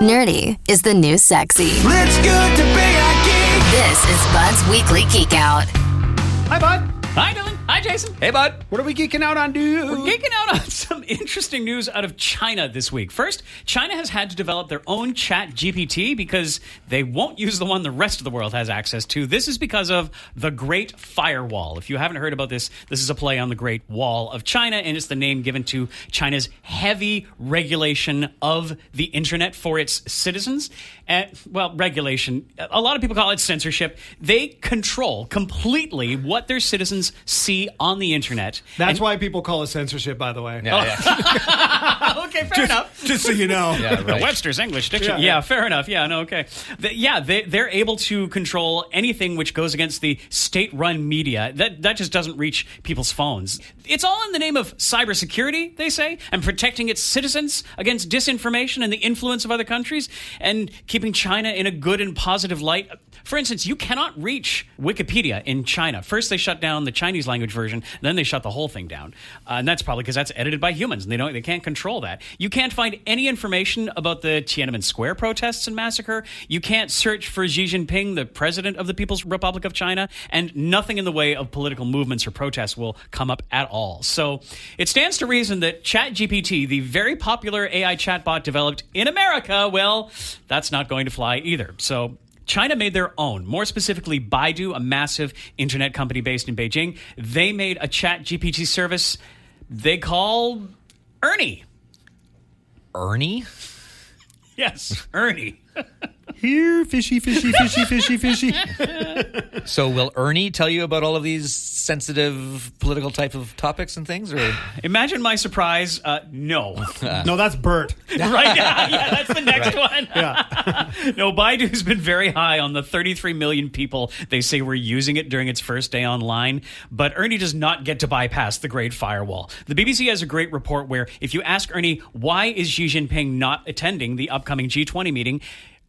Nerdy is the new sexy. Let's go to big geek. This is Bud's Weekly Geek Out. Hi, bud. Hi, Dylan. Hi, Jason. Hey, bud. What are we geeking out on, dude? We're geeking out on some interesting news out of China this week. First, China has had to develop their own chat GPT because they won't use the one the rest of the world has access to. This is because of the Great Firewall. If you haven't heard about this, this is a play on the Great Wall of China, and it's the name given to China's heavy regulation of the internet for its citizens. And, well, regulation, a lot of people call it censorship. They control completely what their citizens see on the internet. That's why people call it censorship, by the way. Yeah, yeah. okay, fair enough. Just so you know. Yeah, The. Webster's English Dictionary. Yeah, Yeah, yeah. fair enough. Yeah, no, okay. The- yeah, they, they're able to control anything which goes against the state-run media. That that just doesn't reach people's phones. It's all in the name of cybersecurity, they say, and protecting its citizens against disinformation and the influence of other countries, and keeping China in a good and positive light. For instance, you cannot reach Wikipedia in China. First, they shut down the Chinese language version, then they shut the whole thing down, uh, and that's probably because that's edited by humans, and they don't, they can't control that. You can't find any information about the Tiananmen Square protests and massacre. You can't search for Xi Jinping, the president of the People's Republic of China, and nothing in the way of political movements or protests will come up at all. So it stands to reason that ChatGPT, the very popular AI chatbot developed in America, well, that's not going to fly either. So China made their own, more specifically, Baidu, a massive internet company based in Beijing. They made a chat GPT service they call Ernie. Ernie? Yes, Ernie. Here, fishy, fishy, fishy, fishy, fishy. So will Ernie tell you about all of these sensitive political type of topics and things? Or Imagine my surprise. Uh, no. no, that's Bert. right? Yeah, yeah, that's the next Right. one. Yeah. No, Baidu's been very high on the 33 million people they say were using it during its first day online. But Ernie does not get to bypass the Great Firewall. The BBC has a great report where if you ask Ernie, why is Xi Jinping not attending the upcoming G20 meeting?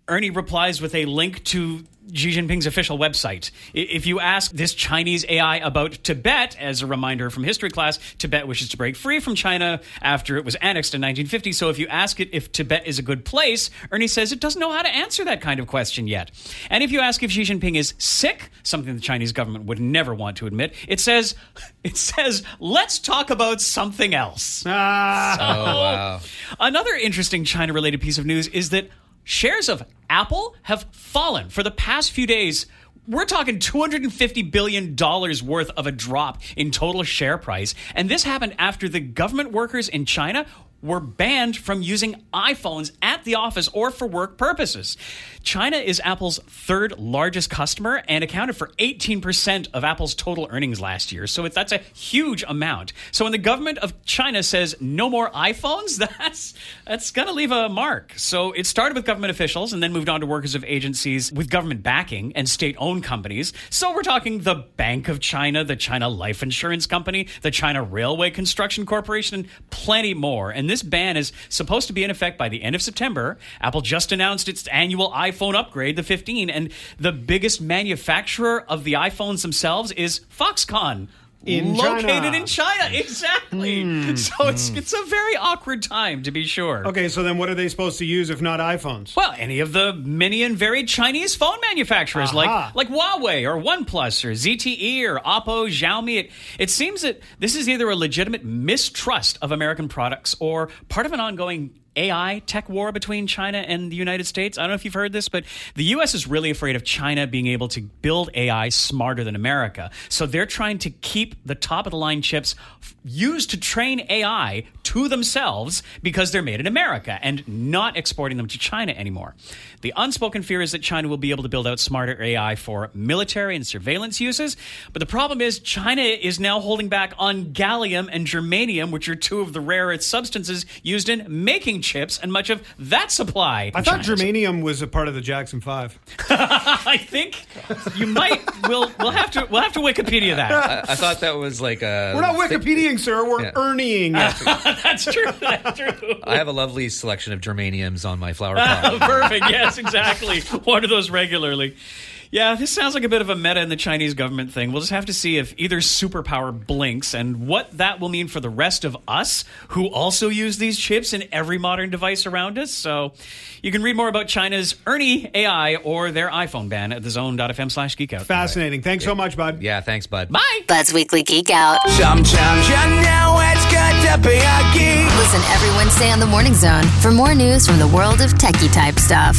Ernie replies with a link to Xi Jinping's official website. If you ask this Chinese AI about Tibet, as a reminder from history class, Tibet wishes to break free from China after it was annexed in 1950. So if you ask it if Tibet is a good place, Ernie says it doesn't know how to answer that kind of question yet. And if you ask if Xi Jinping is sick, something the Chinese government would never want to admit, it says, it says, let's talk about something else. Ah. oh wow, Another interesting China related piece of news is that shares of Apple have fallen for the past few days. We're talking $250 billion worth of a drop in total share price. And this happened after the government workers in China were banned from using iPhones at the office or for work purposes. China is Apple's third largest customer and accounted for 18% of Apple's total earnings last year. So that's a huge amount. So when the government of China says no more iPhones, that's that's going to leave a mark. So it started with government officials and then moved on to workers of agencies with government backing and state-owned companies. So we're talking the Bank of China, the China Life Insurance Company, the China Railway Construction Corporation, and plenty more. And this ban is supposed to be in effect by the end of September. Apple just announced its annual iPhone upgrade, the 15, and the biggest manufacturer of the iPhones themselves is Foxconn. In located China. in China, exactly. Hmm. So it's hmm. it's a very awkward time to be sure. Okay, so then what are they supposed to use if not iPhones? Well, any of the many and varied Chinese phone manufacturers Aha. like like Huawei or OnePlus or ZTE or Oppo, Xiaomi. It, it seems that this is either a legitimate mistrust of American products or part of an ongoing AI tech war between China and the United States. I don't know if you've heard this, but the US is really afraid of China being able to build AI smarter than America. So they're trying to keep the top of the line chips used to train AI to themselves because they're made in America and not exporting them to China anymore. The unspoken fear is that China will be able to build out smarter AI for military and surveillance uses. But the problem is, China is now holding back on gallium and germanium, which are two of the rare earth substances used in making chips, and much of that supply. I thought germanium was a part of the Jackson Five. I think you might. We'll we'll have to we'll have to Wikipedia that. I, I thought that was like a. We're not Wikipediaing, sir. We're Yeah. earning it. That's true. That's true. I have a lovely selection of germaniums on my flower pot. Perfect. Yes, exactly. Water those regularly. Yeah, this sounds like a bit of a meta in the Chinese government thing. We'll just have to see if either superpower blinks and what that will mean for the rest of us who also use these chips in every modern device around us. So you can read more about China's Ernie AI or their iPhone ban at thezone.fm slash geekout. Fascinating. Thanks so much, bud. Yeah, thanks, bud. Bye! Bud's Weekly Geek Out. Sometimes you know it's good to be a geek. Listen every Wednesday on the Morning Zone for more news from the world of techie type stuff.